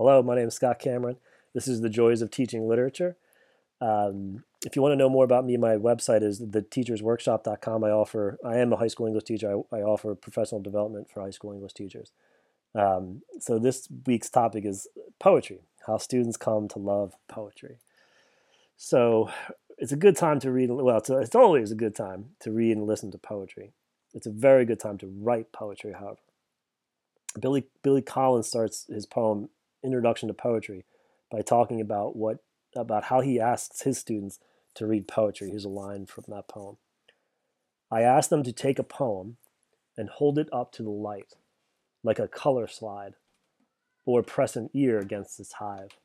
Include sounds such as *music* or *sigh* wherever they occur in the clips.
Hello, my name is Scott Cameron. This is The Joys of Teaching Literature. Um, if you want to know more about me, my website is theteachersworkshop.com. I offer, I am a high school English teacher. I, I offer professional development for high school English teachers. Um, so this week's topic is poetry, how students come to love poetry. So it's a good time to read. Well, it's, a, it's always a good time to read and listen to poetry. It's a very good time to write poetry, however. Billy Billy Collins starts his poem Introduction to Poetry by talking about what about how he asks his students to read poetry. Here's a line from that poem. I ask them to take a poem and hold it up to the light, like a color slide, or press an ear against its hive.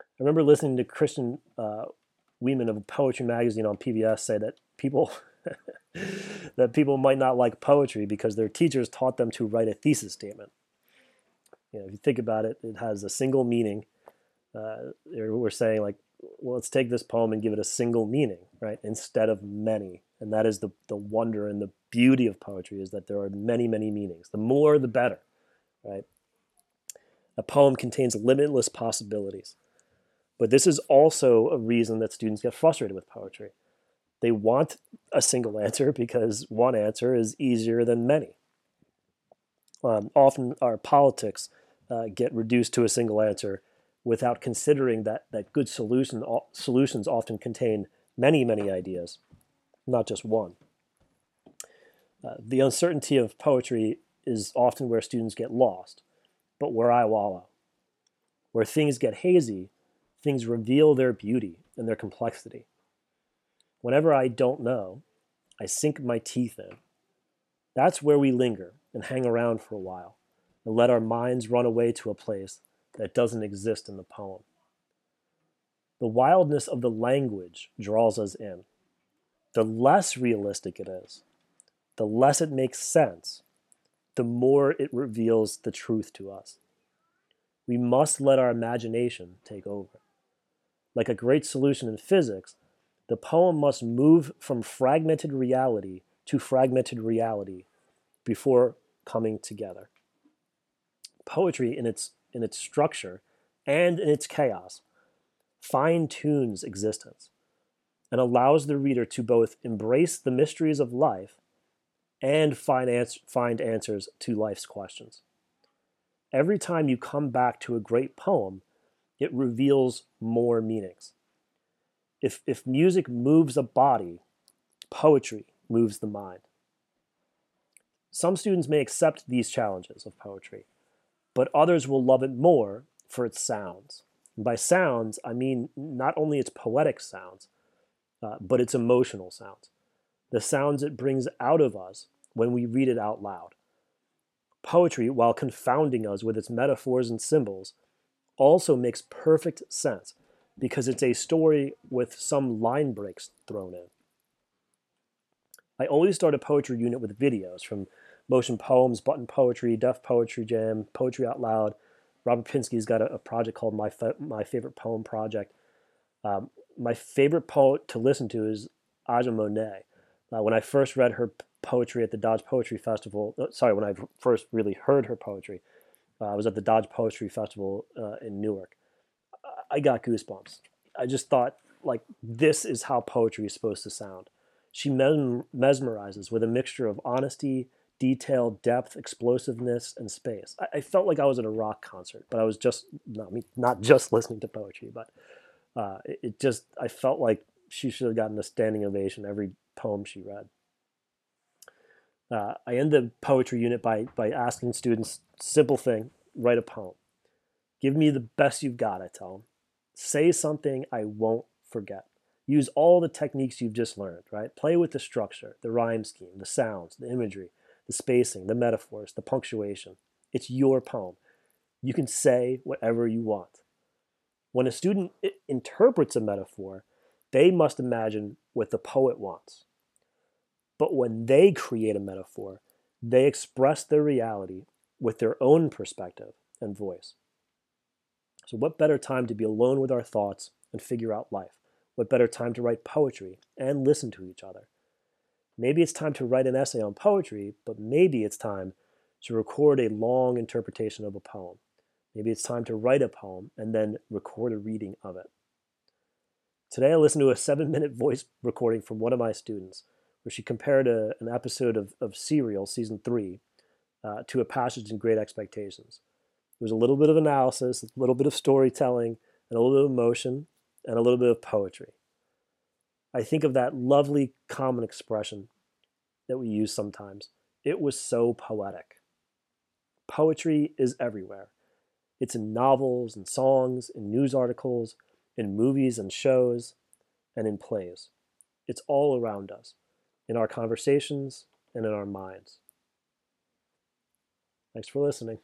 I remember listening to Christian uh, Wiman of Poetry Magazine on PBS say that people *laughs* that people might not like poetry because their teachers taught them to write a thesis statement. You know, if you think about it, it has a single meaning. Uh, we're saying like, well, let's take this poem and give it a single meaning, right, instead of many. And that is the the wonder and the beauty of poetry is that there are many, many meanings. The more, the better, right? A poem contains limitless possibilities. But this is also a reason that students get frustrated with poetry they want a single *laughs* answer because one answer is easier than many. Um, often our politics uh, get reduced to a single answer without considering that, that good solution, solutions often contain many, many ideas, not just one. Uh, the uncertainty of poetry is often where students get lost, but where I wallow. Where things get hazy, things reveal their beauty and their complexity. Whenever I don't know, I sink my teeth in. That's where we linger and hang around for a while and let our minds run away to a place that doesn't exist in the poem. The wildness of the language draws us in. The less realistic it is, the less it makes sense, the more it reveals the truth to us. We must let our imagination take over. Like a great solution in physics, the poem must move from fragmented reality to fragmented reality before coming together. Poetry, in its, in its structure and in its chaos, fine tunes existence and allows the reader to both embrace the mysteries of life and find, ans- find answers to life's questions. Every time you come back to a great poem, it reveals more meanings. If, if music moves a body, poetry moves the mind. Some students may accept these challenges of poetry, but others will love it more for its sounds. And by sounds, I mean not only its poetic sounds, uh, but its emotional sounds, the sounds it brings out of us when we read it out loud. Poetry, while confounding us with its metaphors and symbols, also makes perfect sense because it's a story with some line breaks thrown in. I always start a poetry unit with videos from Motion Poems, Button Poetry, Def Poetry Jam, Poetry Out Loud. Robert Pinsky's got a, a project called My, Fa- My Favorite Poem Project. Um, my favorite poet to listen to is Aja Monet. Uh, when I first read her poetry at the Dodge Poetry Festival, uh, sorry, when I first really heard her poetry, uh, I was at the Dodge Poetry Festival uh, in Newark. I got goosebumps. I just thought, like, this is how poetry is supposed to sound. She mesmerizes with a mixture of honesty, detail, depth, explosiveness, and space. I, I, felt like I was at a rock concert, but I was just not, me, not just listening to poetry, but uh, it, it just, I felt like she should have gotten a standing ovation every poem she read. Uh, I end the poetry unit by, by asking students, simple thing, write a poem. Give me the best you've got, I tell them. Say something I won't forget. Use all the techniques you've just learned, right? Play with the structure, the rhyme scheme, the sounds, the imagery, the spacing, the metaphors, the punctuation. It's your poem. You can say whatever you want. When a student interprets a metaphor, they must imagine what the poet wants. But when they create a metaphor, they express their reality with their own perspective and voice. So, what better time to be alone with our thoughts and figure out life? What better time to write poetry and listen to each other? Maybe it's time to write an essay on poetry, but maybe it's time to record a long interpretation of a poem. Maybe it's time to write a poem and then record a reading of it. Today, I listened to a seven minute voice recording from one of my students where she compared a, an episode of, of Serial, season three, uh, to a passage in Great Expectations. It was a little bit of analysis, a little bit of storytelling, and a little bit of emotion, and a little bit of poetry. I think of that lovely common expression that we use sometimes. It was so poetic. Poetry is everywhere. It's in novels and songs, in news articles, in movies and shows, and in plays. It's all around us, in our conversations and in our minds. Thanks for listening.